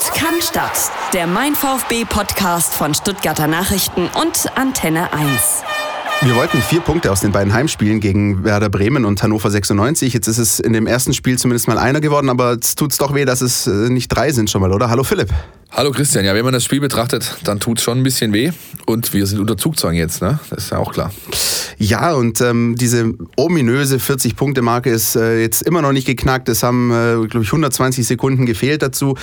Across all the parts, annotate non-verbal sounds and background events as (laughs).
Sport kann Stadt. Der Mein VfB Podcast von Stuttgarter Nachrichten und Antenne 1. Wir wollten vier Punkte aus den beiden Heimspielen gegen Werder Bremen und Hannover 96. Jetzt ist es in dem ersten Spiel zumindest mal einer geworden, aber es tut's doch weh, dass es äh, nicht drei sind schon mal, oder? Hallo Philipp. Hallo Christian, ja, wenn man das Spiel betrachtet, dann tut es schon ein bisschen weh. Und wir sind unter Zugzwang jetzt, ne? Das ist ja auch klar. Ja, und ähm, diese ominöse 40-Punkte-Marke ist äh, jetzt immer noch nicht geknackt. Es haben, äh, glaube ich, 120 Sekunden gefehlt dazu.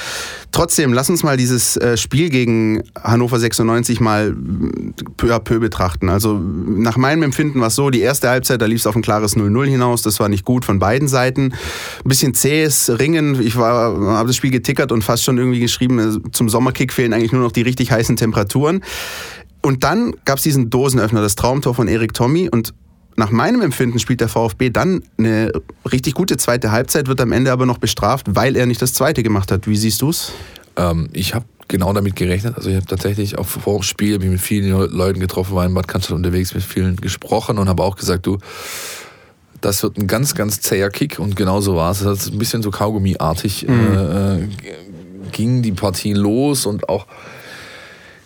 Trotzdem, lass uns mal dieses äh, Spiel gegen Hannover 96 mal peu à peu betrachten. Also nach meinem Empfinden war es so, die erste Halbzeit, da lief es auf ein klares 0-0 hinaus. Das war nicht gut von beiden Seiten. Ein bisschen zähes Ringen. Ich habe das Spiel getickert und fast schon irgendwie geschrieben, äh, zum Sommerkick fehlen eigentlich nur noch die richtig heißen Temperaturen. Und dann gab es diesen Dosenöffner, das Traumtor von Erik Tommy. Und nach meinem Empfinden spielt der VfB dann eine richtig gute zweite Halbzeit, wird am Ende aber noch bestraft, weil er nicht das zweite gemacht hat. Wie siehst du es? Ähm, ich habe genau damit gerechnet. Also ich habe tatsächlich auch vor dem Spiel mich mit vielen Leuten getroffen, war in Bad Cannstatt unterwegs, mit vielen gesprochen und habe auch gesagt, du, das wird ein ganz, ganz zäher Kick und genau so war es. Das ist ein bisschen so Kaugummi-artig. Mhm. Äh, äh ging die Partie los und auch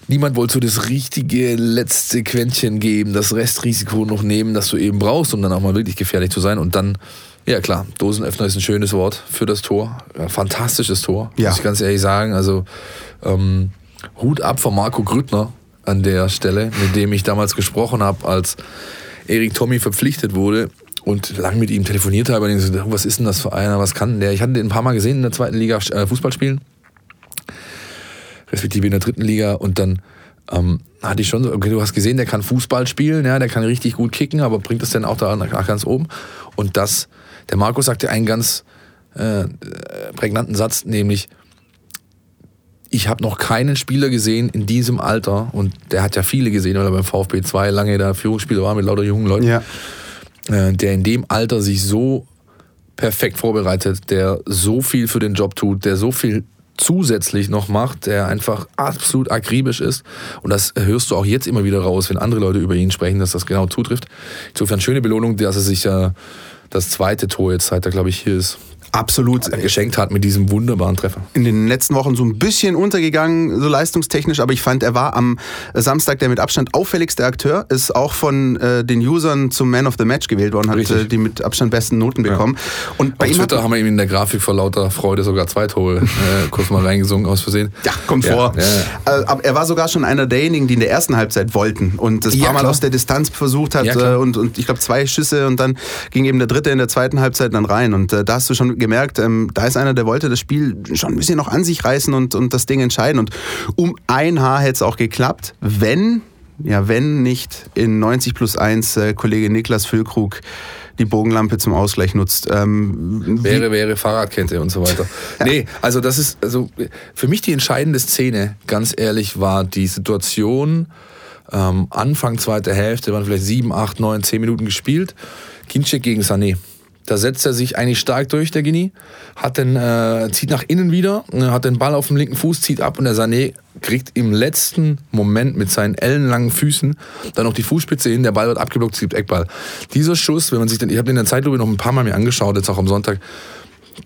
niemand wollte so das richtige letzte Quäntchen geben, das Restrisiko noch nehmen, das du eben brauchst, um dann auch mal wirklich gefährlich zu sein. Und dann, ja klar, Dosenöffner ist ein schönes Wort für das Tor. Ja, fantastisches Tor, ja. muss ich ganz ehrlich sagen. Also ähm, Hut ab von Marco Grüttner an der Stelle, mit dem ich damals gesprochen habe, als Erik Tommy verpflichtet wurde und lang mit ihm telefoniert habe. Und ich so, was ist denn das für einer? Was kann der? Ich hatte den ein paar Mal gesehen in der zweiten Liga äh, Fußball spielen respektive in der dritten Liga. Und dann ähm, hatte ich schon so, okay, du hast gesehen, der kann Fußball spielen, ja, der kann richtig gut kicken, aber bringt es denn auch da nach ganz oben? Und das, der Markus sagte einen ganz äh, prägnanten Satz, nämlich, ich habe noch keinen Spieler gesehen in diesem Alter, und der hat ja viele gesehen, weil er beim VfB 2 lange da Führungsspieler war mit lauter jungen Leuten, ja. äh, der in dem Alter sich so perfekt vorbereitet, der so viel für den Job tut, der so viel zusätzlich noch macht, der einfach absolut akribisch ist. Und das hörst du auch jetzt immer wieder raus, wenn andere Leute über ihn sprechen, dass das genau zutrifft. Insofern schöne Belohnung, dass er sich ja das zweite Tor jetzt, seit er, glaube ich, hier ist, absolut geschenkt hat mit diesem wunderbaren Treffer. In den letzten Wochen so ein bisschen untergegangen, so leistungstechnisch, aber ich fand, er war am Samstag der mit Abstand auffälligste Akteur, ist auch von äh, den Usern zum Man of the Match gewählt worden, hat äh, die mit Abstand besten Noten bekommen. Ja. Und bei Auf ihm Twitter haben wir ihm in der Grafik vor lauter Freude sogar zwei Tore äh, kurz mal reingesungen aus Versehen. Ja, kommt ja, vor. Ja, äh, aber er war sogar schon einer derjenigen, die in der ersten Halbzeit wollten und das paar Mal aus der Distanz versucht hat äh, und, und ich glaube zwei Schüsse und dann ging eben der dritte in der zweiten Halbzeit dann rein und äh, da hast du schon gemerkt, ähm, da ist einer, der wollte das Spiel schon ein bisschen noch an sich reißen und, und das Ding entscheiden. Und um ein Haar hätte es auch geklappt, wenn, ja, wenn nicht in 90 plus 1 äh, Kollege Niklas Füllkrug die Bogenlampe zum Ausgleich nutzt. Ähm, wäre, wäre Fahrradkette und so weiter. ja. Nee, also das ist, also für mich die entscheidende Szene, ganz ehrlich, war die Situation, ähm, Anfang zweite Hälfte, waren vielleicht sieben, acht, neun, zehn Minuten gespielt. Kinczek gegen Sané. Da setzt er sich eigentlich stark durch, der Genie. Hat den, äh, zieht nach innen wieder, äh, hat den Ball auf dem linken Fuß, zieht ab und der Sané kriegt im letzten Moment mit seinen ellenlangen Füßen dann noch die Fußspitze hin, der Ball wird abgeblockt, es gibt Eckball. Dieser Schuss, wenn man sich den, ich habe den in der Zeitlupe noch ein paar Mal mir angeschaut, jetzt auch am Sonntag,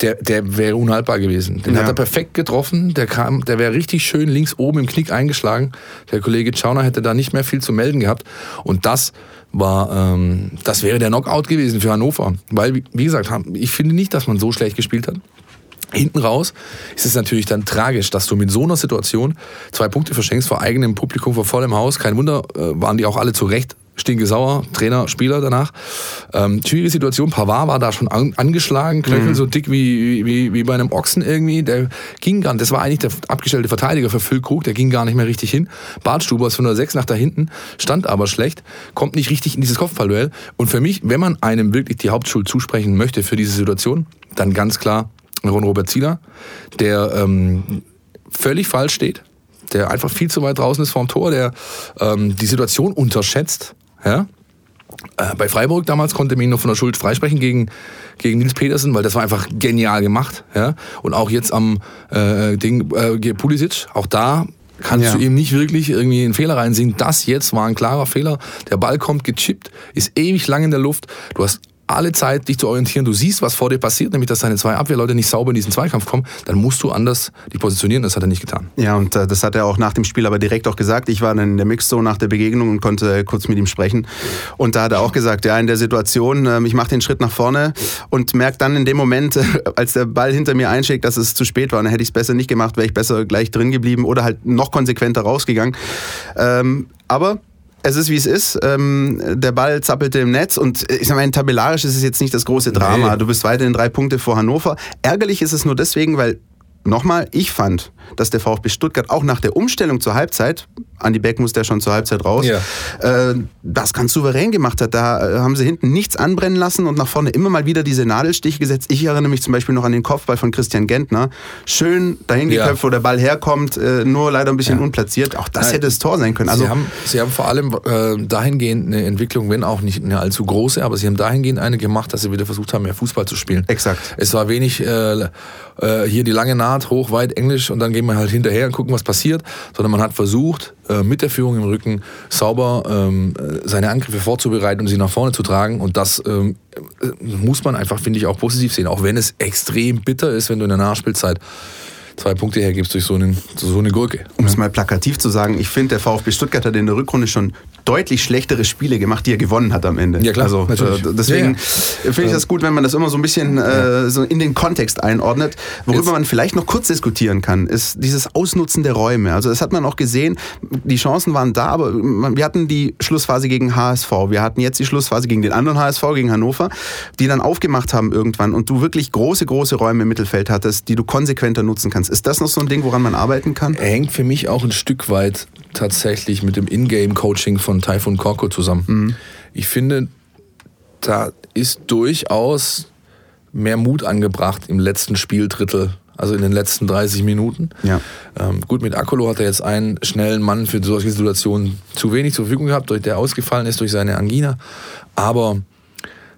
der, der wäre unhaltbar gewesen. Den ja. hat er perfekt getroffen. Der kam, der wäre richtig schön links oben im Knick eingeschlagen. Der Kollege Chauner hätte da nicht mehr viel zu melden gehabt. Und das war, ähm, das wäre der Knockout gewesen für Hannover. Weil, wie gesagt, ich finde nicht, dass man so schlecht gespielt hat. Hinten raus ist es natürlich dann tragisch, dass du mit so einer Situation zwei Punkte verschenkst vor eigenem Publikum, vor vollem Haus. Kein Wunder, äh, waren die auch alle zu Recht stinkesauer, Trainer, Spieler danach. Ähm, schwierige Situation, Pavard war da schon an, angeschlagen, Knöchel mhm. so dick wie, wie, wie bei einem Ochsen irgendwie. Der ging gar nicht, das war eigentlich der abgestellte Verteidiger für Füllkrug, der ging gar nicht mehr richtig hin. Bartstuber ist von der 6 nach da hinten, stand aber schlecht, kommt nicht richtig in dieses Kopfballduell. Und für mich, wenn man einem wirklich die Hauptschuld zusprechen möchte für diese Situation, dann ganz klar Ron Robert Zieler, der ähm, völlig falsch steht, der einfach viel zu weit draußen ist vorm Tor, der ähm, die Situation unterschätzt ja? Äh, bei Freiburg damals konnte man ihn noch von der Schuld freisprechen gegen, gegen Nils Petersen, weil das war einfach genial gemacht. Ja? Und auch jetzt am äh, Ding äh, Pulisic, auch da kannst ja. du ihm nicht wirklich irgendwie einen Fehler reinsehen. Das jetzt war ein klarer Fehler. Der Ball kommt gechippt, ist ewig lang in der Luft. Du hast alle Zeit, dich zu orientieren. Du siehst, was vor dir passiert, nämlich dass deine zwei Abwehrleute nicht sauber in diesen Zweikampf kommen. Dann musst du anders die positionieren. Das hat er nicht getan. Ja, und äh, das hat er auch nach dem Spiel aber direkt auch gesagt. Ich war dann in der Mixzone nach der Begegnung und konnte kurz mit ihm sprechen. Und da hat er auch gesagt, ja, in der Situation, äh, ich mache den Schritt nach vorne und merke dann in dem Moment, äh, (laughs) als der Ball hinter mir einschlägt, dass es zu spät war. Dann hätte ich es besser nicht gemacht, wäre ich besser gleich drin geblieben oder halt noch konsequenter rausgegangen. Ähm, aber es ist wie es ist. Ähm, der Ball zappelte im Netz und ich sag mal, tabellarisch ist es jetzt nicht das große Drama. Nee. Du bist weiterhin drei Punkte vor Hannover. Ärgerlich ist es nur deswegen, weil nochmal, ich fand, dass der VfB Stuttgart auch nach der Umstellung zur Halbzeit, Andi Beck musste ja schon zur Halbzeit raus, ja. äh, das ganz souverän gemacht hat. Da äh, haben sie hinten nichts anbrennen lassen und nach vorne immer mal wieder diese Nadelstiche gesetzt. Ich erinnere mich zum Beispiel noch an den Kopfball von Christian Gentner. Schön dahin geköpft, ja. wo der Ball herkommt, äh, nur leider ein bisschen ja. unplatziert. Auch das Nein. hätte das Tor sein können. Also, sie, haben, sie haben vor allem äh, dahingehend eine Entwicklung, wenn auch nicht eine allzu große, aber sie haben dahingehend eine gemacht, dass sie wieder versucht haben, mehr Fußball zu spielen. Exakt. Es war wenig äh, hier die lange Naht, hoch, weit, Englisch und dann gehen wir halt hinterher und gucken, was passiert, sondern man hat versucht, äh, mit der Führung im Rücken sauber ähm, äh, seine Angriffe vorzubereiten und sie nach vorne zu tragen und das ähm, äh, muss man einfach, finde ich, auch positiv sehen, auch wenn es extrem bitter ist, wenn du in der Nachspielzeit zwei Punkte hergibst durch so, einen, so eine Gurke. Um es mal plakativ zu sagen, ich finde, der VfB Stuttgart hat in der Rückrunde schon deutlich schlechtere Spiele gemacht, die er gewonnen hat am Ende. Ja klar, also. Äh, deswegen ja, ja. finde ich das gut, wenn man das immer so ein bisschen äh, so in den Kontext einordnet. Worüber Jetzt. man vielleicht noch kurz diskutieren kann, ist dieses Ausnutzen der Räume. Also das hat man auch gesehen, die Chancen waren da, aber wir hatten die Schlussphase gegen HSV, wir hatten jetzt die Schlussphase gegen den anderen HSV, gegen Hannover, die dann aufgemacht haben irgendwann und du wirklich große, große Räume im Mittelfeld hattest, die du konsequenter nutzen kannst. Ist das noch so ein Ding, woran man arbeiten kann? Er hängt für mich auch ein Stück weit tatsächlich mit dem Ingame-Coaching von Typhoon Korko zusammen. Mhm. Ich finde, da ist durchaus mehr Mut angebracht im letzten Spieldrittel, also in den letzten 30 Minuten. Ja. Ähm, gut, mit Akolo hat er jetzt einen schnellen Mann für solche Situationen zu wenig zur Verfügung gehabt, der ausgefallen ist durch seine Angina. Aber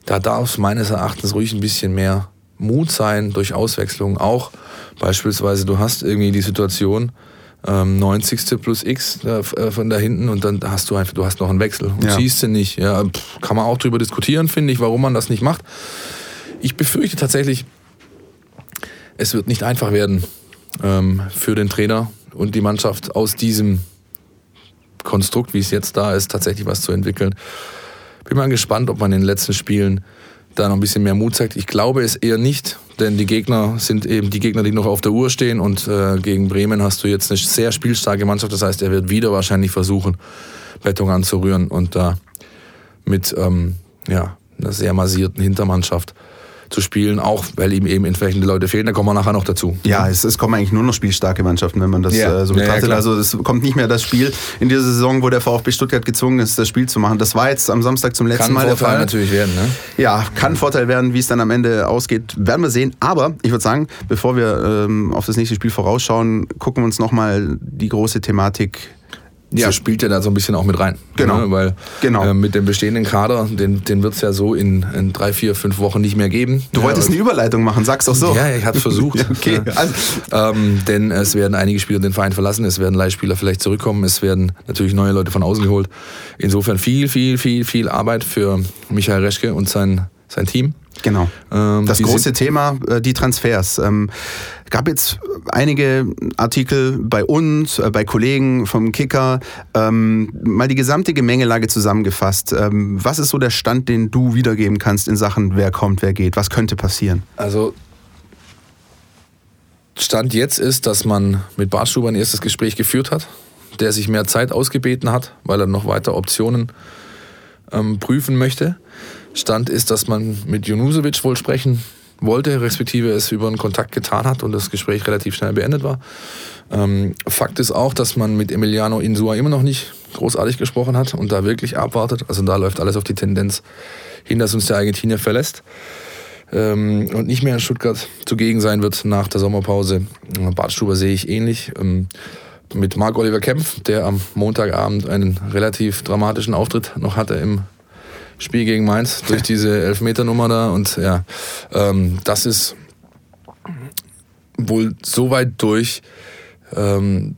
da darf es meines Erachtens ruhig ein bisschen mehr Mut sein durch Auswechslung. Auch beispielsweise, du hast irgendwie die Situation, ähm, 90. plus X äh, von da hinten und dann hast du einfach, du hast noch einen Wechsel und ja. siehst du nicht. Ja, pff, kann man auch drüber diskutieren, finde ich, warum man das nicht macht. Ich befürchte tatsächlich, es wird nicht einfach werden ähm, für den Trainer und die Mannschaft aus diesem Konstrukt, wie es jetzt da ist, tatsächlich was zu entwickeln. Bin mal gespannt, ob man in den letzten Spielen da noch ein bisschen mehr Mut zeigt. Ich glaube es eher nicht, denn die Gegner sind eben die Gegner, die noch auf der Uhr stehen und äh, gegen Bremen hast du jetzt eine sehr spielstarke Mannschaft. Das heißt, er wird wieder wahrscheinlich versuchen, Bettung anzurühren und da mit ähm, ja, einer sehr massierten Hintermannschaft zu spielen, auch weil ihm eben entsprechende Leute fehlen. Da kommen wir nachher noch dazu. Ja, es, es kommen eigentlich nur noch spielstarke Mannschaften, wenn man das ja. äh, so betrachtet. Ja, also es kommt nicht mehr das Spiel in dieser Saison, wo der VfB Stuttgart gezwungen ist, das Spiel zu machen. Das war jetzt am Samstag zum letzten kann Mal der Fall. Kann natürlich werden, ne? Ja, kann Vorteil werden, wie es dann am Ende ausgeht, werden wir sehen. Aber ich würde sagen, bevor wir ähm, auf das nächste Spiel vorausschauen, gucken wir uns nochmal die große Thematik ja. spielt ja da so ein bisschen auch mit rein. Genau. Ne? Weil genau. Äh, mit dem bestehenden Kader, den, den wird es ja so in, in, drei, vier, fünf Wochen nicht mehr geben. Du ja, wolltest eine Überleitung machen, sag's doch so. Ja, ich es versucht. (laughs) okay. Also. Ähm, denn es werden einige Spieler den Verein verlassen, es werden Leihspieler vielleicht zurückkommen, es werden natürlich neue Leute von außen geholt. Insofern viel, viel, viel, viel Arbeit für Michael Reschke und sein, sein Team. Genau. Ähm, das große Thema, äh, die Transfers. Ähm, gab jetzt einige Artikel bei uns, äh, bei Kollegen vom Kicker, ähm, mal die gesamte Gemengelage zusammengefasst. Ähm, was ist so der Stand, den du wiedergeben kannst in Sachen, wer kommt, wer geht? Was könnte passieren? Also Stand jetzt ist, dass man mit Bartstuber ein erstes Gespräch geführt hat, der sich mehr Zeit ausgebeten hat, weil er noch weiter Optionen ähm, prüfen möchte. Stand ist, dass man mit Junusovic wohl sprechen wollte, respektive es über einen Kontakt getan hat und das Gespräch relativ schnell beendet war. Ähm, Fakt ist auch, dass man mit Emiliano Insua immer noch nicht großartig gesprochen hat und da wirklich abwartet. Also da läuft alles auf die Tendenz hin, dass uns der Argentinier verlässt ähm, und nicht mehr in Stuttgart zugegen sein wird nach der Sommerpause. Bartstuber sehe ich ähnlich. Ähm, mit Marc-Oliver Kempf, der am Montagabend einen relativ dramatischen Auftritt noch hatte im Spiel gegen Mainz durch (laughs) diese Elfmeternummer da. Und ja, ähm, das ist wohl so weit durch, ähm,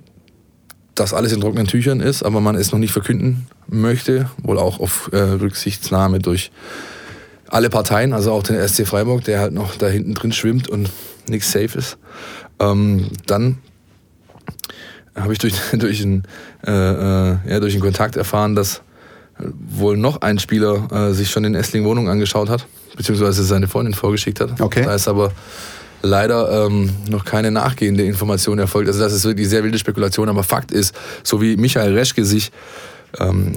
dass alles in trockenen Tüchern ist, aber man es noch nicht verkünden möchte, wohl auch auf äh, Rücksichtnahme durch alle Parteien, also auch den SC Freiburg, der halt noch da hinten drin schwimmt und nichts safe ist. Ähm, dann habe ich durch, (laughs) durch, einen, äh, äh, ja, durch einen Kontakt erfahren, dass wohl noch ein Spieler äh, sich schon in Essling Wohnung angeschaut hat, beziehungsweise seine Freundin vorgeschickt hat. Okay. Da ist aber leider ähm, noch keine nachgehende Information erfolgt. Also das ist wirklich sehr wilde Spekulation, aber Fakt ist, so wie Michael Reschke sich ähm,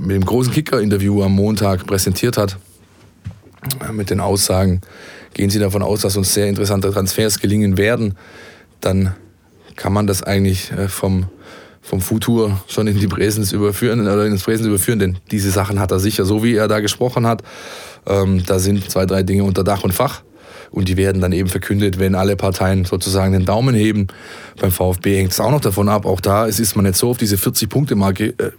mit dem großen Kicker-Interview am Montag präsentiert hat, äh, mit den Aussagen, gehen Sie davon aus, dass uns sehr interessante Transfers gelingen werden, dann kann man das eigentlich äh, vom, vom Futur schon in die Präsens überführen oder ins Präsens überführen, denn diese Sachen hat er sicher, so wie er da gesprochen hat. Ähm, da sind zwei, drei Dinge unter Dach und Fach und die werden dann eben verkündet, wenn alle Parteien sozusagen den Daumen heben. Beim VfB hängt es auch noch davon ab, auch da ist man nicht so auf diese 40-Punkte-Marke äh,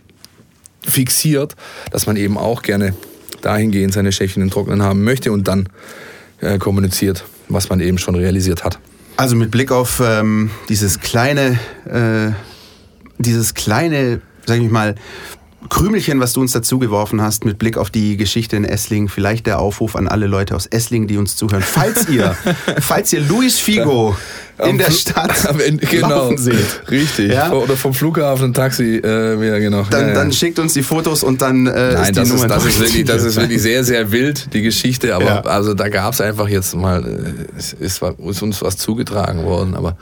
fixiert, dass man eben auch gerne dahingehend seine Schäfchen in Trocknen haben möchte und dann äh, kommuniziert, was man eben schon realisiert hat. Also mit Blick auf ähm, dieses kleine, äh, dieses kleine, sag ich mal, Krümelchen, was du uns dazu geworfen hast, mit Blick auf die Geschichte in Essling, vielleicht der Aufruf an alle Leute aus Essling, die uns zuhören. Falls ihr, (laughs) falls ihr Luis Figo in der Stadt (laughs) genau, laufen seht. Richtig. Ja? Oder vom Flughafen ein Taxi, äh, ja, genau. Dann, ja, ja. dann schickt uns die Fotos und dann äh, Nein, ist die das, Nummer ist, das, ist wirklich, das ist wirklich sehr, sehr wild, die Geschichte. Aber Ja. also da gab es einfach jetzt mal, äh, es ist, ist uns was zugetragen worden. Aber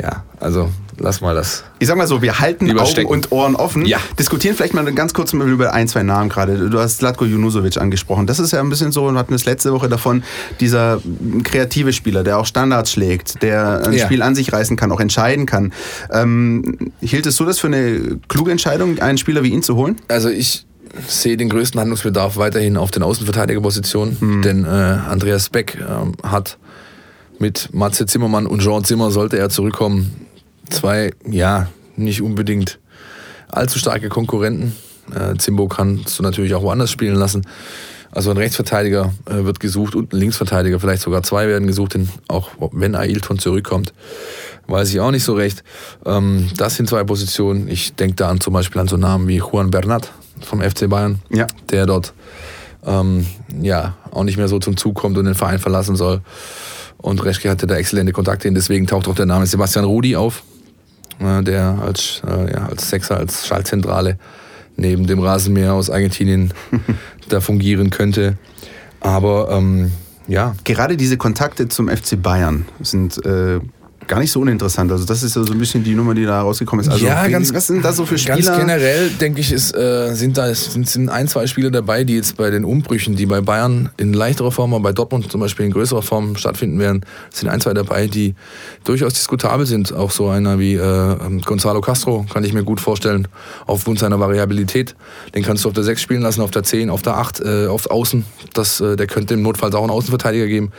ja, also lass mal das. Ich sag mal so, wir halten Lieber Augen stecken. und Ohren offen. Ja. Diskutieren vielleicht mal ganz kurz mal über ein, zwei Namen gerade. Du hast Zlatko Junusovic angesprochen. Das ist ja ein bisschen so, wir hatten es letzte Woche davon, dieser kreative Spieler, der auch Standards schlägt, der ein Ja. Spiel an sich reißen kann, auch entscheiden kann. Ähm, hieltest du das für eine kluge Entscheidung, einen Spieler wie ihn zu holen? Also ich sehe den größten Handlungsbedarf weiterhin auf den Außenverteidigerpositionen, Hm. denn äh, Andreas Beck ähm, hat mit Matze Zimmermann und Jean Zimmer, sollte er zurückkommen, zwei, ja, nicht unbedingt allzu starke Konkurrenten. Äh, Zimbo kannst du natürlich auch woanders spielen lassen. Also ein Rechtsverteidiger äh, wird gesucht und ein Linksverteidiger, vielleicht sogar zwei werden gesucht, denn auch wenn Ailton zurückkommt, weiß ich auch nicht so recht. Ähm, das sind zwei Positionen. Ich denke da an zum Beispiel an so Namen wie Juan Bernat vom FC Bayern, Ja. der dort ähm, ja auch nicht mehr so zum Zug kommt und den Verein verlassen soll. Und Reschke hatte da exzellente Kontakte hin, deswegen taucht auch der Name Sebastian Rudi auf, der als, äh, ja, als Sechser, als Schaltzentrale neben dem Rasenmäher aus Argentinien (laughs) da fungieren könnte. Aber ähm, ja, Gerade diese Kontakte zum FC Bayern sind äh, gar nicht so uninteressant. Also das ist so ein bisschen die Nummer, die da rausgekommen ist. Also ja, ganz, was sind da so für Spieler? Ganz generell, denke ich, ist, äh, sind da sind, sind ein, zwei Spieler dabei, die jetzt bei den Umbrüchen, die bei Bayern in leichterer Form, aber bei Dortmund zum Beispiel in größerer Form stattfinden werden, sind ein, zwei dabei, die durchaus diskutabel sind. Auch so einer wie äh, Gonzalo Castro kann ich mir gut vorstellen, aufgrund seiner Variabilität. Den kannst du auf der 6 spielen lassen, auf der 10, auf der 8, äh, auf Außen. Das, äh, der könnte im Notfall auch einen Außenverteidiger geben.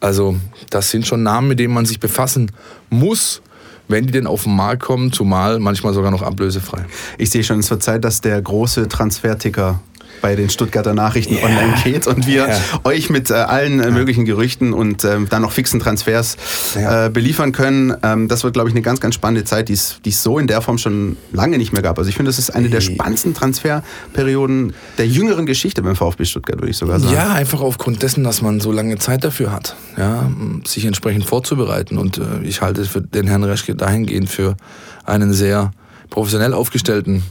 Also das sind schon Namen, mit denen man sich befassen muss, wenn die denn auf den Markt kommen, zumal manchmal sogar noch ablösefrei. Ich sehe schon, es wird Zeit, dass der große Transferticker bei den Stuttgarter Nachrichten online geht und wir Ja. euch mit äh, allen äh, möglichen Gerüchten und ähm, dann noch fixen Transfers Ja. äh, beliefern können. Ähm, das wird, glaube ich, eine ganz, ganz spannende Zeit, die es so in der Form schon lange nicht mehr gab. Also ich finde, das ist eine der spannendsten Transferperioden der jüngeren Geschichte beim VfB Stuttgart, würde ich sogar sagen. Ja, einfach aufgrund dessen, dass man so lange Zeit dafür hat, ja, sich entsprechend vorzubereiten. Und äh, ich halte für den Herrn Reschke dahingehend für einen sehr professionell aufgestellten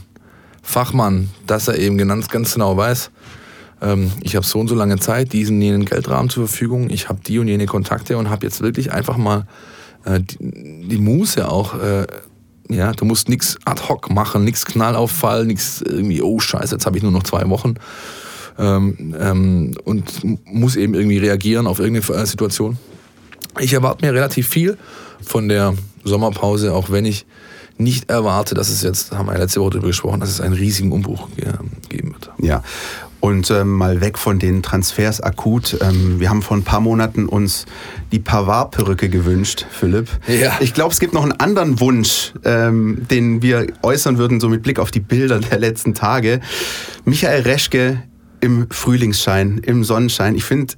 Fachmann, dass er eben ganz, ganz genau weiß, ähm, ich habe so und so lange Zeit, diesen jenen Geldrahmen zur Verfügung, ich habe die und jene Kontakte und habe jetzt wirklich einfach mal äh, die, die Muße auch, äh, ja, du musst nichts ad hoc machen, nichts Knallauffall, nichts irgendwie, oh scheiße, jetzt habe ich nur noch zwei Wochen ähm, ähm, und muss eben irgendwie reagieren auf irgendeine äh, Situation. Ich erwarte mir relativ viel von der Sommerpause, auch wenn ich nicht erwarte, dass es jetzt, haben wir letzte Woche darüber gesprochen, dass es einen riesigen Umbruch ge geben wird. Ja. Und ähm, mal weg von den Transfers akut. Ähm, wir haben vor ein paar Monaten uns die Pavard-Perücke gewünscht, Philipp. Ja. Ich glaube, es gibt noch einen anderen Wunsch, ähm, den wir äußern würden, so mit Blick auf die Bilder der letzten Tage. Michael Reschke im Frühlingsschein, im Sonnenschein. Ich finde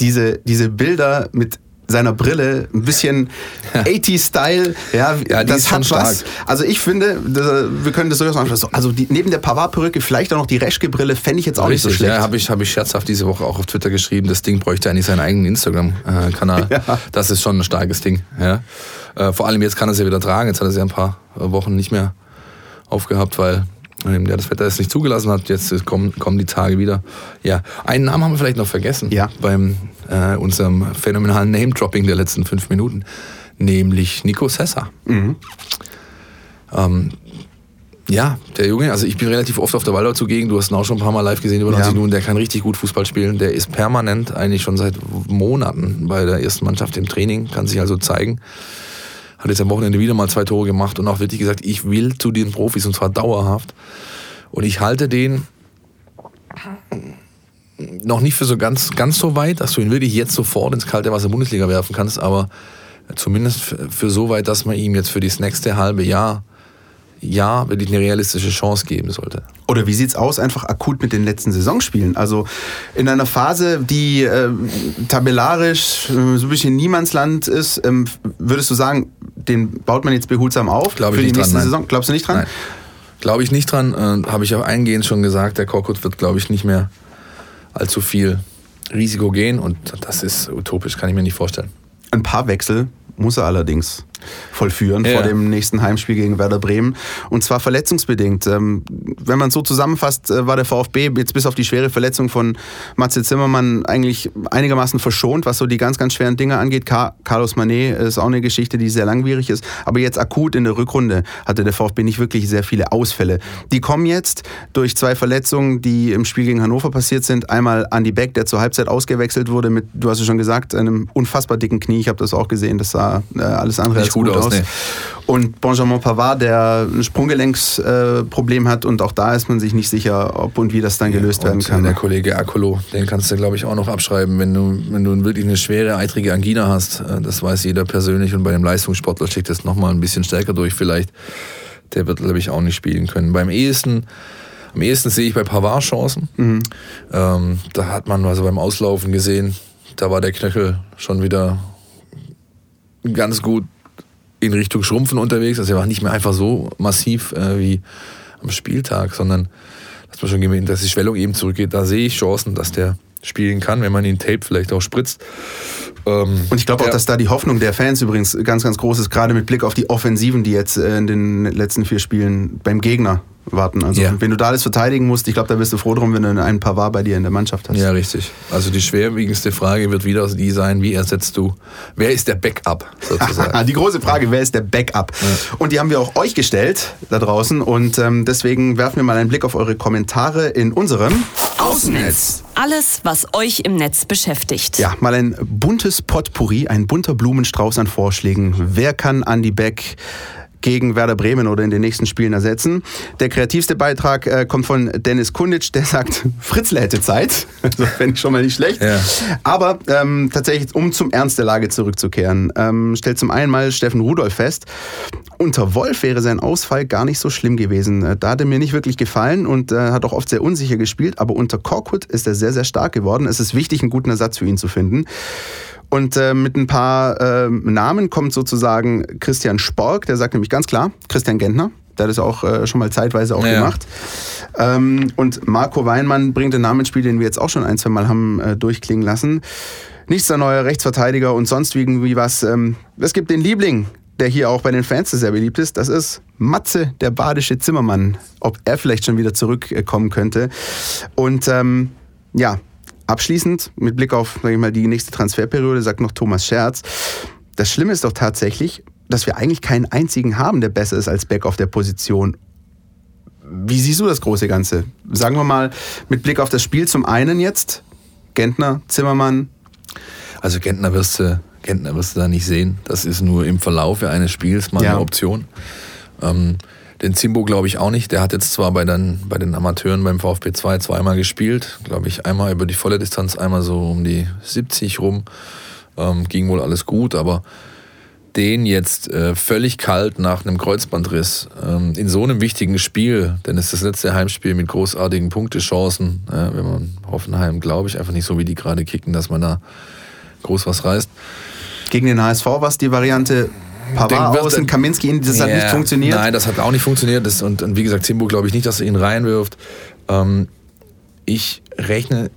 diese, diese Bilder mit seiner Brille, ein bisschen 80-Style. Ja, Ja, das hat was. Also ich finde, das- wir können das durchaus anschauen. Also die, neben der Pavard-Perücke vielleicht auch noch die Reschke-Brille, fände ich jetzt auch nicht so Richtig, schlecht. ja, habe ich, hab ich scherzhaft diese Woche auch auf Twitter geschrieben. Das Ding bräuchte eigentlich seinen eigenen Instagram-Kanal. (laughs) Ja. Das ist schon ein starkes Ding. Ja. Äh, vor allem jetzt kann er es ja wieder tragen. Jetzt hat er es ja ein paar äh, Wochen nicht mehr aufgehabt, weil ähm, ja, das Wetter es nicht zugelassen hat. Jetzt kommen, kommen die Tage wieder. Ja, einen Namen haben wir vielleicht noch vergessen. Ja. Beim äh, unserem phänomenalen Name-Dropping der letzten fünf Minuten. Nämlich Nico Sessa. Ähm, ja, der Junge, also ich bin relativ oft auf der Waldau zugegen, du hast ihn auch schon ein paar Mal live gesehen über 90 Ja. Minuten, der kann richtig gut Fußball spielen, der ist permanent, eigentlich schon seit Monaten bei der ersten Mannschaft im Training, kann sich also zeigen. Hat jetzt am Wochenende wieder mal zwei Tore gemacht und auch wirklich gesagt, ich will zu den Profis und zwar dauerhaft. Und ich halte den noch nicht für so ganz, ganz so weit, dass du ihn wirklich jetzt sofort ins kalte Wasser Bundesliga werfen kannst, aber zumindest für, so weit, dass man ihm jetzt für das nächste halbe Jahr ja wirklich eine realistische Chance geben sollte. Oder wie sieht's aus, einfach akut mit den letzten Saisonspielen? Also in einer Phase, die äh, tabellarisch äh, so ein bisschen Niemandsland ist, ähm, würdest du sagen, den baut man jetzt behutsam auf Glaube ich für die nicht dran, nächste nein. Saison? Glaubst du nicht dran? Nein. Glaube ich nicht dran. Äh, Habe ich auch eingehend schon gesagt, der Korkut wird, glaube ich, nicht mehr allzu viel Risiko gehen und das ist utopisch, kann ich mir nicht vorstellen. Ein paar Wechsel muss er allerdings vollführen Ja. vor dem nächsten Heimspiel gegen Werder Bremen. Und zwar verletzungsbedingt. Ähm, wenn man so zusammenfasst, äh, war der VfB jetzt bis auf die schwere Verletzung von Matze Zimmermann eigentlich einigermaßen verschont, was so die ganz, ganz schweren Dinge angeht. Carlos Manet ist auch eine Geschichte, die sehr langwierig ist. Aber jetzt akut in der Rückrunde hatte der VfB nicht wirklich sehr viele Ausfälle. Die kommen jetzt durch zwei Verletzungen, die im Spiel gegen Hannover passiert sind. Einmal Andy Beck, der zur Halbzeit ausgewechselt wurde mit, du hast es schon gesagt, einem unfassbar dicken Knie. Ich habe das auch gesehen. Das sah äh, alles andere als gut gut, aus, aus. nee. Und Benjamin Pavard, der ein Sprunggelenksproblem äh, hat und auch da ist man sich nicht sicher, ob und wie das dann gelöst werden Und, äh, kann. Der Kollege Akolo, den kannst du, glaube ich, auch noch abschreiben, wenn du, wenn du wirklich eine schwere eitrige Angina hast. Äh, Das weiß jeder persönlich und bei dem Leistungssportler schlägt das nochmal ein bisschen stärker durch vielleicht. Der wird, glaube ich, auch nicht spielen können. Beim ehesten, am ehesten sehe ich bei Pavard Chancen. Ähm, da hat man also beim Auslaufen gesehen, da war der Knöchel schon wieder ganz gut in Richtung Schrumpfen unterwegs. Also er war nicht mehr einfach so massiv äh, wie am Spieltag, sondern dass man schon gemerkt, dass die Schwellung eben zurückgeht. Da sehe ich Chancen, dass der spielen kann, wenn man ihn Tape vielleicht auch spritzt. Ähm, Und ich glaube auch, dass da die Hoffnung der Fans übrigens ganz, ganz groß ist, gerade mit Blick auf die Offensiven, die jetzt äh, in den letzten vier Spielen beim Gegner warten. Also Ja. wenn du da alles verteidigen musst, ich glaube, da bist du froh drum, wenn du einen Pavard bei dir in der Mannschaft hast. Ja, richtig. Also die schwerwiegendste Frage wird wieder die sein, wie ersetzt du, wer ist der Backup sozusagen? (laughs) Die große Frage, wer ist der Backup? Und die haben wir auch euch gestellt da draußen und ähm, deswegen werfen wir mal einen Blick auf eure Kommentare in unserem Außennetz. Alles, was euch im Netz beschäftigt. Ja, mal ein buntes Potpourri, ein bunter Blumenstrauß an Vorschlägen. Wer kann Andy Beck gegen Werder Bremen oder in den nächsten Spielen ersetzen? Der kreativste Beitrag äh, kommt von Dennis Kunditsch, der sagt, (laughs) Fritzle hätte Zeit. (laughs) Das fände ich schon mal nicht schlecht. Ja. Aber ähm, tatsächlich, um zum Ernst der Lage zurückzukehren, ähm, stellt zum einen mal Steffen Rudolf fest, unter Wolf wäre sein Ausfall gar nicht so schlimm gewesen. Äh, Da hat er mir nicht wirklich gefallen und äh, hat auch oft sehr unsicher gespielt, aber unter Korkut ist er sehr, sehr stark geworden. Es ist wichtig, einen guten Ersatz für ihn zu finden. Und äh, mit ein paar äh, Namen kommt sozusagen Christian Spork, der sagt nämlich ganz klar, Christian Gentner, der hat das auch äh, schon mal zeitweise auch Ja, ja. gemacht. Ähm, und Marco Weinmann bringt den Namen ins Spiel, den wir jetzt auch schon ein, zwei Mal haben äh, durchklingen lassen. Nichts der neuer Rechtsverteidiger und sonst irgendwie was. Ähm, es gibt den Liebling, der hier auch bei den Fans sehr beliebt ist. Das ist Matze, der badische Zimmermann. Ob er vielleicht schon wieder zurückkommen könnte. Und ähm, ja, abschließend mit Blick auf sag ich mal, die nächste Transferperiode sagt noch Thomas Scherz. Das Schlimme ist doch tatsächlich, dass wir eigentlich keinen einzigen haben, der besser ist als Beck auf der Position. Wie siehst du das große Ganze? Sagen wir mal mit Blick auf das Spiel zum einen jetzt, Gentner, Zimmermann, Also Gentner wirst du, Gentner wirst du da nicht sehen. Das ist nur im Verlauf eines Spiels mal Ja. eine Option. Ähm, den Zimbo glaube ich auch nicht. Der hat jetzt zwar bei den, bei den Amateuren beim VfB 2 zweimal gespielt. Glaube ich einmal über die volle Distanz, einmal so um die 70 rum. Ähm, ging wohl alles gut, aber den jetzt äh, völlig kalt nach einem Kreuzbandriss ähm, in so einem wichtigen Spiel, denn es ist das letzte Heimspiel mit großartigen Punktechancen, äh, wenn man Hoffenheim, glaube ich, einfach nicht so wie die gerade kicken, dass man da groß was reißt. Gegen den HSV war es die Variante Pavard außen, Kaminski in, das ja, hat nicht funktioniert. Nein, das hat auch nicht funktioniert. Das, und, und wie gesagt, Zimbo glaube ich nicht, dass er ihn reinwirft. Ähm, ich rechne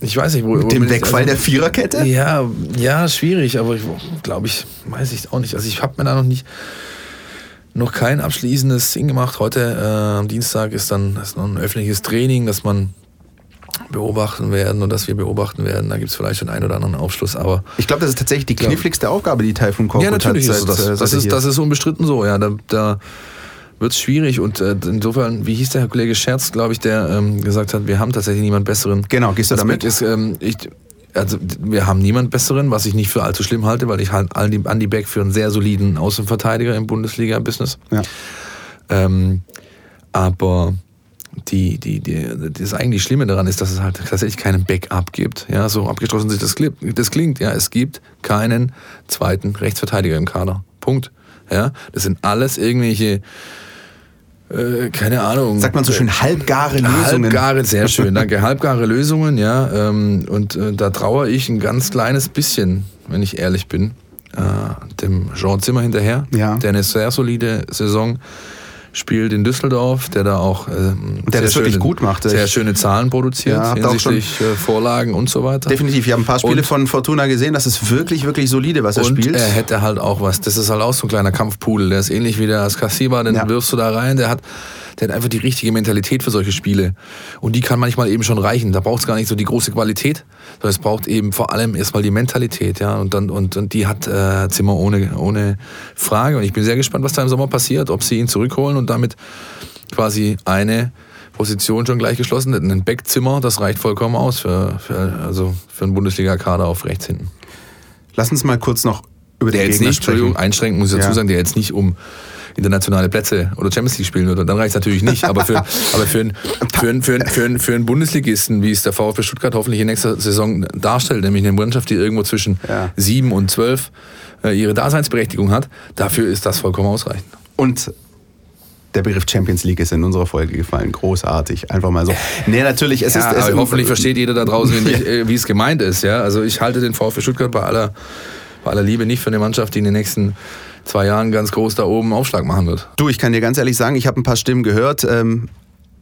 ich weiß nicht, wo. Mit dem Wegfall also, der Viererkette? Ja, ja, schwierig, aber ich glaube ich, weiß ich auch nicht. Also ich habe mir da noch nicht noch kein abschließendes Ding gemacht. Heute äh, am Dienstag ist dann ist noch ein öffentliches Training, dass man beobachten werden und dass wir beobachten werden. Da gibt es vielleicht schon einen oder anderen Aufschluss, aber. Ich glaube, das ist tatsächlich die kniffligste Aufgabe, die Taifun Korkut ja, natürlich hat. Seit, ist das. Das, ist, das ist unbestritten so, ja. Da, da wird es schwierig. Und äh, insofern, wie hieß der Herr Kollege Scherz, glaube ich, der ähm, gesagt hat, wir haben tatsächlich niemand Besseren. Genau, gehst du damit? Ist, ähm, ich, also wir haben niemand Besseren, was ich nicht für allzu schlimm halte, weil ich halte Andy Beck für einen sehr soliden Außenverteidiger im Bundesliga-Business. Ja. Ähm, aber die, die, die, das eigentlich Schlimme daran ist, dass es halt tatsächlich keinen Backup gibt. Ja, so abgeschlossen sich das, das klingt. Ja, es gibt keinen zweiten Rechtsverteidiger im Kader. Punkt. Ja, das sind alles irgendwelche äh, keine Ahnung. Sagt man so schön halbgare Lösungen. Halbgare, sehr schön, (laughs) danke. halbgare Lösungen, ja. Ähm, und äh, da traue ich ein ganz kleines bisschen, wenn ich ehrlich bin, äh, dem Jean Zimmer hinterher, ja. der eine sehr solide Saison spielt in Düsseldorf, der da auch ähm, der das schöne, wirklich gut macht. Sehr schöne Zahlen produziert, ja, hinsichtlich äh, Vorlagen und so weiter. Definitiv, ich habe ein paar Spiele und, von Fortuna gesehen, das ist wirklich, wirklich solide, was er und spielt. er hätte halt auch was, das ist halt auch so ein kleiner Kampfpudel, der ist ähnlich wie der Askasiba, den ja. wirfst du da rein, der hat der hat einfach die richtige Mentalität für solche Spiele. Und die kann manchmal eben schon reichen. Da braucht es gar nicht so die große Qualität, sondern es braucht eben vor allem erstmal die Mentalität. Ja? Und, dann, und, und die hat äh, Zimmer ohne, ohne Frage. Und ich bin sehr gespannt, was da im Sommer passiert, ob sie ihn zurückholen und damit quasi eine Position schon gleich geschlossen hätten. Ein Backzimmer, das reicht vollkommen aus für, für, also für einen Bundesliga-Kader auf rechts hinten. Lass uns mal kurz noch über der den jetzt Gegner nicht, Entschuldigung, einschränken muss ich dazu ja. sagen, der jetzt nicht um internationale Plätze oder Champions League spielen würde. Dann reicht es natürlich nicht. Aber für, (laughs) aber für, einen, für, einen, für, einen, für, einen, für einen Bundesligisten, wie es der VfB Stuttgart hoffentlich in nächster Saison darstellt, nämlich eine Mannschaft, die irgendwo zwischen ja. sieben und zwölf äh, ihre Daseinsberechtigung hat, dafür ist das vollkommen ausreichend. Und der Begriff Champions League ist in unserer Folge gefallen. Großartig. Einfach mal so. Nee, natürlich, es ja, ist. Es hoffentlich versteht jeder da draußen, (laughs) wie, wie es gemeint ist. Ja? Also ich halte den VfB Stuttgart bei aller, bei aller Liebe nicht für eine Mannschaft, die in den nächsten zwei Jahren ganz groß da oben Aufschlag machen wird. Du, ich kann dir ganz ehrlich sagen, ich habe ein paar Stimmen gehört. Ähm,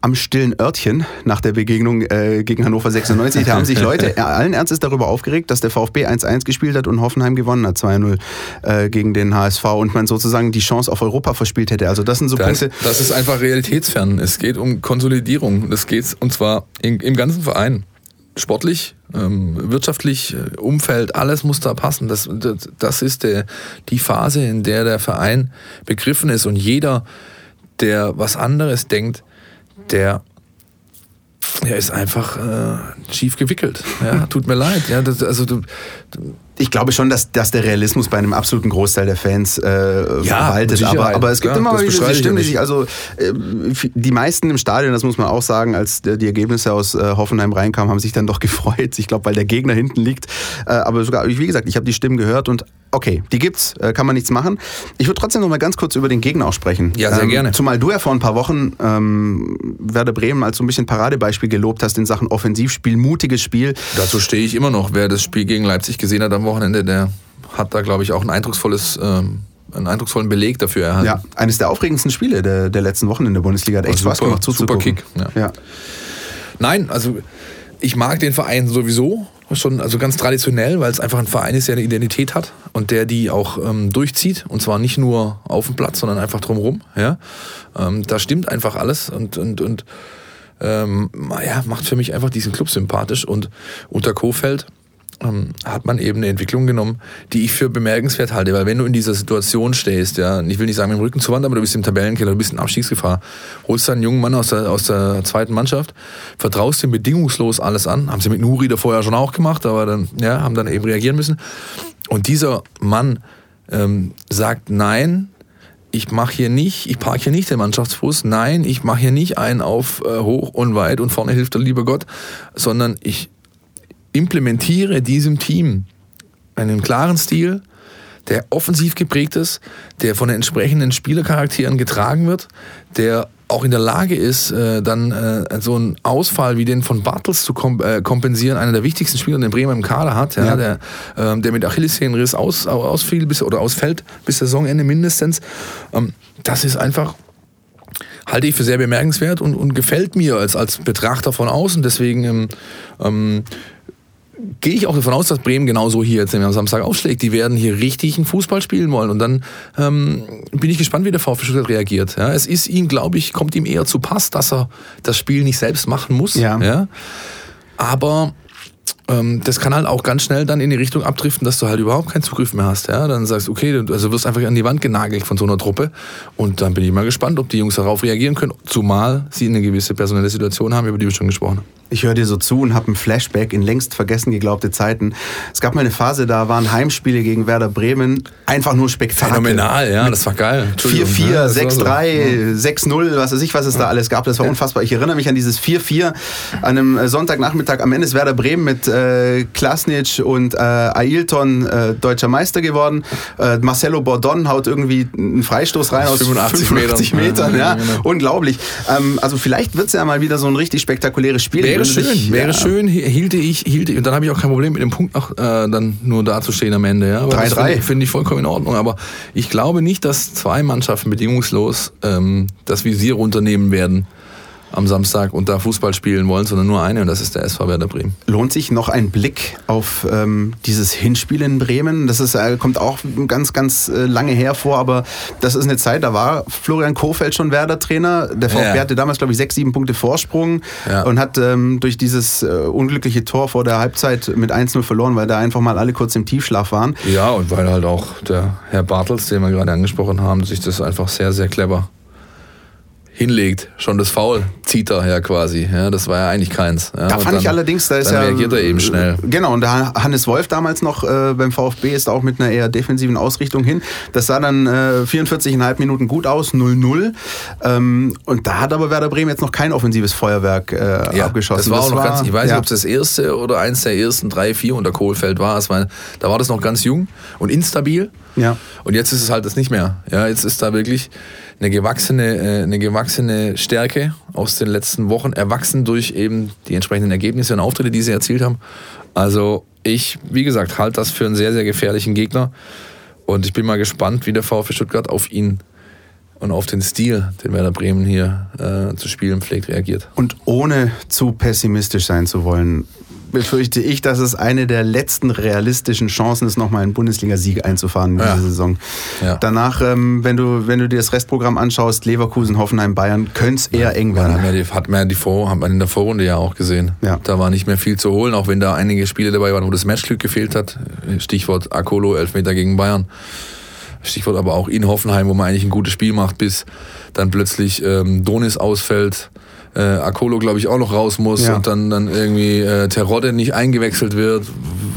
am stillen Örtchen nach der Begegnung äh, gegen Hannover 96. Da haben sich (laughs) Leute allen Ernstes darüber aufgeregt, dass der VfB 1-1 gespielt hat und Hoffenheim gewonnen hat 2-0 äh, gegen den HSV und man sozusagen die Chance auf Europa verspielt hätte. Also das sind so das, Punkte. Das ist einfach realitätsfern. Es geht um Konsolidierung. Das geht und zwar in, im ganzen Verein sportlich, ähm, wirtschaftlich, äh, Umfeld, alles muss da passen. Das, das, das ist der, die Phase, in der der Verein begriffen ist. Und jeder, der was anderes denkt, der, der ist einfach äh, schief gewickelt. Ja, tut mir leid. Ja, das, also du, ich glaube schon, dass, dass der Realismus bei einem absoluten Großteil der Fans äh, ja, verwaltet. Aber, aber es gibt ja, immer mal diese Stimmen, die sich, also äh, die meisten im Stadion, das muss man auch sagen, als die Ergebnisse aus äh, Hoffenheim reinkamen, haben sich dann doch (laughs) gefreut. Ich glaube, weil der Gegner hinten liegt. Äh, aber sogar, wie gesagt, ich habe die Stimmen gehört und okay, die gibt's, äh, kann man nichts machen. Ich würde trotzdem noch mal ganz kurz über den Gegner auch sprechen. Ja, sehr ähm, gerne. Zumal du ja vor ein paar Wochen ähm, Werder Bremen als so ein bisschen Paradebeispiel gelobt hast in Sachen Offensivspiel, mutiges Spiel. Dazu stehe ich immer noch. Wer das Spiel gegen Leipzig gesehen hat am Wochenende, der hat da, glaube ich, auch ein eindrucksvolles ähm, einen eindrucksvollen Beleg dafür erhalten. Ja, eines der aufregendsten Spiele der, der letzten Wochen in der Bundesliga. Hat echt super, Spaß gemacht zuzugucken. Super Kick. Ja. ja. Nein, also ich mag den Verein sowieso schon, also ganz traditionell, weil es einfach ein Verein ist, der eine Identität hat und der die auch ähm, durchzieht. Und zwar nicht nur auf dem Platz, sondern einfach drumherum. Ja? Ähm, da stimmt einfach alles und, und, und ähm, ja, macht für mich einfach diesen Club sympathisch. Und unter Kofeld ähm, hat man eben eine Entwicklung genommen, die ich für bemerkenswert halte. Weil wenn du in dieser Situation stehst, ja, ich will nicht sagen mit dem Rücken zur Wand, aber du bist im Tabellenkeller, du bist in Abstiegsgefahr, holst einen jungen Mann aus der, aus der zweiten Mannschaft, vertraust ihm bedingungslos alles an, haben sie mit Nuri da vorher schon auch gemacht, aber dann, ja, haben dann eben reagieren müssen. Und dieser Mann ähm, sagt, nein, ich mache hier nicht, ich parke hier nicht den Mannschaftsfuß, nein, ich mache hier nicht einen auf äh, hoch und weit und vorne hilft der liebe Gott, sondern ich implementiere diesem Team einen klaren Stil, der offensiv geprägt ist, der von den entsprechenden Spielercharakteren getragen wird, der auch in der Lage ist, äh, dann äh, so einen Ausfall wie den von Bartels zu äh, kompensieren, einer der wichtigsten Spieler, den Bremer im Kader hat, ja, ja. Der, ähm, der mit Achillessehnenriss aus, ausfiel bis, oder ausfällt bis Saisonende mindestens. Ähm, das ist einfach halte ich für sehr bemerkenswert und, und gefällt mir als, als Betrachter von außen. Deswegen ähm, ähm gehe ich auch davon aus, dass Bremen genauso hier jetzt am Samstag aufschlägt. Die werden hier richtig einen Fußball spielen wollen. Und dann ähm, bin ich gespannt, wie der VfB Stuttgart reagiert. Ja, es ist ihm, glaube ich, kommt ihm eher zu Pass, dass er das Spiel nicht selbst machen muss. Ja. ja. Aber ähm, das kann halt auch ganz schnell dann in die Richtung abdriften, dass du halt überhaupt keinen Zugriff mehr hast. Ja? Dann sagst du, okay, du also wirst einfach an die Wand genagelt von so einer Truppe. Und dann bin ich mal gespannt, ob die Jungs darauf reagieren können, zumal sie eine gewisse personelle Situation haben, über die wir schon gesprochen haben. Ich höre dir so zu und habe ein Flashback in längst vergessen geglaubte Zeiten. Es gab mal eine Phase, da waren Heimspiele gegen Werder Bremen einfach nur Spektakel. Phänomenal, ja, das war geil. 4-4, 6-3, 6-0, was weiß ich, was es da alles gab. Das war unfassbar. Ich erinnere mich an dieses 4-4 an einem äh, Sonntagnachmittag. Am Ende ist Werder Bremen mit äh, Klasnic und äh, Ailton äh, deutscher Meister geworden. Äh, Marcelo Bordon haut irgendwie einen Freistoß rein aus 85, 85 Metern. Metern ja, genau. Unglaublich. Ähm, also vielleicht wird es ja mal wieder so ein richtig spektakuläres Spiel. Wäre schön, sich, wäre ja. schön, hielte ich, hielte ich, und dann habe ich auch kein Problem mit dem Punkt noch äh, dann nur dazustehen am Ende. Ja. 3-3. Finde find ich vollkommen in Ordnung. Aber ich glaube nicht, dass zwei Mannschaften bedingungslos ähm, das Visier runternehmen werden am Samstag und da Fußball spielen wollen, sondern nur eine und das ist der SV Werder Bremen. Lohnt sich noch ein Blick auf ähm, dieses Hinspiel in Bremen? Das ist, äh, kommt auch ganz, ganz äh, lange her vor, aber das ist eine Zeit, da war Florian Kofeld schon Werder-Trainer. Der VfB ja. hatte damals, glaube ich, sechs, sieben Punkte Vorsprung ja. und hat ähm, durch dieses äh, unglückliche Tor vor der Halbzeit mit 1-0 verloren, weil da einfach mal alle kurz im Tiefschlaf waren. Ja, und weil halt auch der Herr Bartels, den wir gerade angesprochen haben, sich das einfach sehr, sehr clever hinlegt, schon das Foul zieht er ja quasi. Ja, das war ja eigentlich keins. Ja, da fand dann, ich allerdings, da ist dann ja. reagiert er eben schnell. Genau, und der Hannes Wolf damals noch äh, beim VfB ist auch mit einer eher defensiven Ausrichtung hin. Das sah dann äh, 44,5 Minuten gut aus, 0-0. Ähm, und da hat aber Werder Bremen jetzt noch kein offensives Feuerwerk äh, ja, abgeschossen. Das war auch noch war, ganz, ich weiß nicht, ob es das erste oder eins der ersten drei, vier unter Kohlfeld war. Es war. Da war das noch ganz jung und instabil. Ja. Und jetzt ist es halt das nicht mehr. Ja, jetzt ist da wirklich eine gewachsene, äh, eine gewachsene Stärke aus den letzten Wochen, erwachsen durch eben die entsprechenden Ergebnisse und Auftritte, die sie erzielt haben. Also ich, wie gesagt, halte das für einen sehr, sehr gefährlichen Gegner. Und ich bin mal gespannt, wie der VfB Stuttgart auf ihn und auf den Stil, den Werder Bremen hier äh, zu spielen pflegt, reagiert. Und ohne zu pessimistisch sein zu wollen, befürchte ich, dass es eine der letzten realistischen Chancen ist, nochmal einen Bundesliga-Sieg einzufahren in ja. dieser Saison. Ja. Danach, ähm, wenn, du, wenn du dir das Restprogramm anschaust, Leverkusen, Hoffenheim, Bayern, könnte es eher eng werden. Hat man, die, hat man die Vor, hat man in der Vorrunde ja auch gesehen. Ja. Da war nicht mehr viel zu holen, auch wenn da einige Spiele dabei waren, wo das Matchglück gefehlt hat. Stichwort Akolo, Elfmeter gegen Bayern. Stichwort aber auch in Hoffenheim, wo man eigentlich ein gutes Spiel macht, bis dann plötzlich ähm, Donis ausfällt äh, Akolo, glaube ich, auch noch raus muss ja. und dann, dann irgendwie äh, Terodde nicht eingewechselt wird,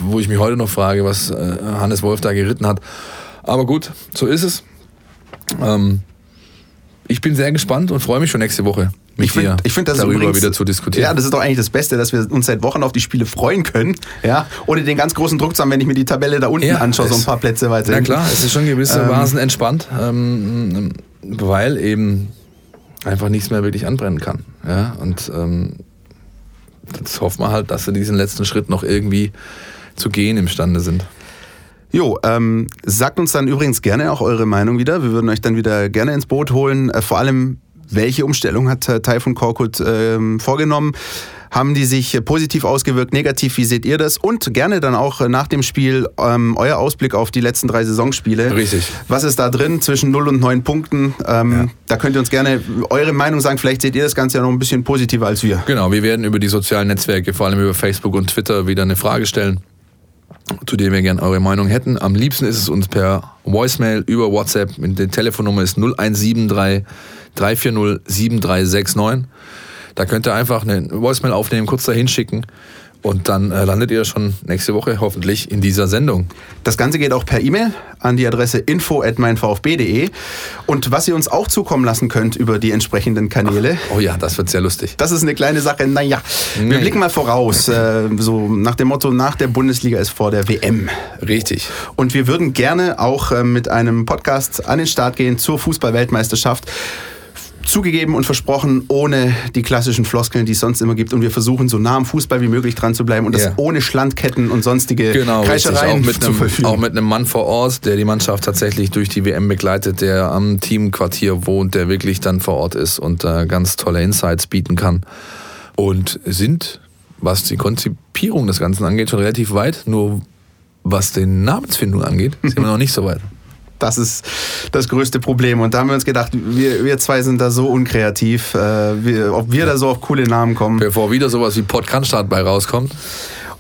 wo ich mich heute noch frage, was äh, Hannes Wolf da geritten hat. Aber gut, so ist es. Ähm, ich bin sehr gespannt und freue mich schon nächste Woche ich find, ich find, das darüber übrigens, wieder zu diskutieren. Ja, das ist doch eigentlich das Beste, dass wir uns seit Wochen auf die Spiele freuen können, ja, ohne den ganz großen Druck zu haben, wenn ich mir die Tabelle da unten ja, anschaue, so ein paar Plätze weiter. Na klar, es ist schon gewissermaßen ähm, entspannt, ähm, weil eben einfach nichts mehr wirklich anbrennen kann. Ja? Und ähm, jetzt hoffen wir halt, dass sie diesen letzten Schritt noch irgendwie zu gehen imstande sind. Jo, ähm, sagt uns dann übrigens gerne auch eure Meinung wieder. Wir würden euch dann wieder gerne ins Boot holen. Äh, vor allem, welche Umstellung hat äh, Taifun Korkut ähm, vorgenommen? Haben die sich positiv ausgewirkt, negativ? Wie seht ihr das? Und gerne dann auch nach dem Spiel ähm, euer Ausblick auf die letzten drei Saisonspiele. Richtig. Was ist da drin zwischen 0 und 9 Punkten? Ähm, ja. Da könnt ihr uns gerne eure Meinung sagen. Vielleicht seht ihr das Ganze ja noch ein bisschen positiver als wir. Genau, wir werden über die sozialen Netzwerke, vor allem über Facebook und Twitter, wieder eine Frage stellen zu dem wir gerne eure Meinung hätten. Am liebsten ist es uns per Voicemail über WhatsApp. Die Telefonnummer ist 0173 340 7369. Da könnt ihr einfach eine Voicemail aufnehmen, kurz dahin schicken. Und dann äh, landet ihr schon nächste Woche hoffentlich in dieser Sendung. Das Ganze geht auch per E-Mail an die Adresse info at meinvfb.de. Und was ihr uns auch zukommen lassen könnt über die entsprechenden Kanäle. Ach, oh ja, das wird sehr lustig. Das ist eine kleine Sache. Naja, nee. wir blicken mal voraus. Äh, so nach dem Motto, nach der Bundesliga ist vor der WM. Richtig. Und wir würden gerne auch äh, mit einem Podcast an den Start gehen zur Fußballweltmeisterschaft zugegeben und versprochen, ohne die klassischen Floskeln, die es sonst immer gibt. Und wir versuchen so nah am Fußball wie möglich dran zu bleiben und Ja. das ohne Schlandketten und sonstige Genau, richtig. Kreischereien Auch mit, zu einem, vollführen. auch mit einem Mann vor Ort, der die Mannschaft tatsächlich durch die WM begleitet, der am Teamquartier wohnt, der wirklich dann vor Ort ist und äh, ganz tolle Insights bieten kann. Und sind, was die Konzipierung des Ganzen angeht, schon relativ weit. Nur was den Namensfindung angeht, sind wir noch nicht so weit. Das ist das größte Problem. Und da haben wir uns gedacht, wir, wir zwei sind da so unkreativ, äh, wir, ob wir da so auf coole Namen kommen. Bevor wieder sowas wie Podcast bei rauskommt.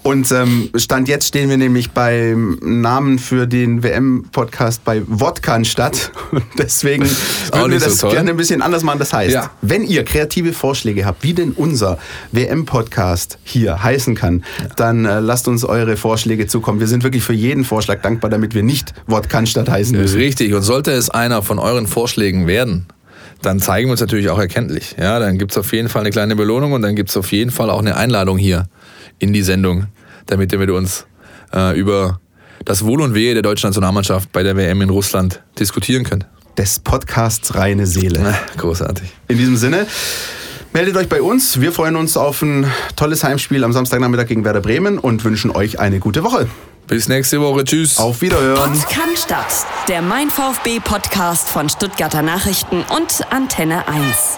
Und ähm, Stand jetzt stehen wir nämlich beim Namen für den WM-Podcast bei Wodkanstadt. Und (laughs) deswegen würden wir so das toll. gerne ein bisschen anders machen. Das heißt, Ja. wenn ihr kreative Vorschläge habt, wie denn unser WM-Podcast hier heißen kann, dann äh, lasst uns eure Vorschläge zukommen. Wir sind wirklich für jeden Vorschlag dankbar, damit wir nicht Wodkanstadt heißen müssen. Richtig. Und sollte es einer von euren Vorschlägen werden, dann zeigen wir uns natürlich auch erkenntlich. Ja, dann gibt es auf jeden Fall eine kleine Belohnung und dann gibt es auf jeden Fall auch eine Einladung hier in die Sendung, damit ihr mit uns äh, über das Wohl und Wehe der deutschen Nationalmannschaft bei der WM in Russland diskutieren könnt. Des Podcasts Reine Seele. Na, großartig. In diesem Sinne, meldet euch bei uns. Wir freuen uns auf ein tolles Heimspiel am Samstagnachmittag gegen Werder Bremen und wünschen euch eine gute Woche. Bis nächste Woche. Tschüss. Auf Wiederhören. Podcast, der Mein VfB Podcast von Stuttgarter Nachrichten und Antenne 1.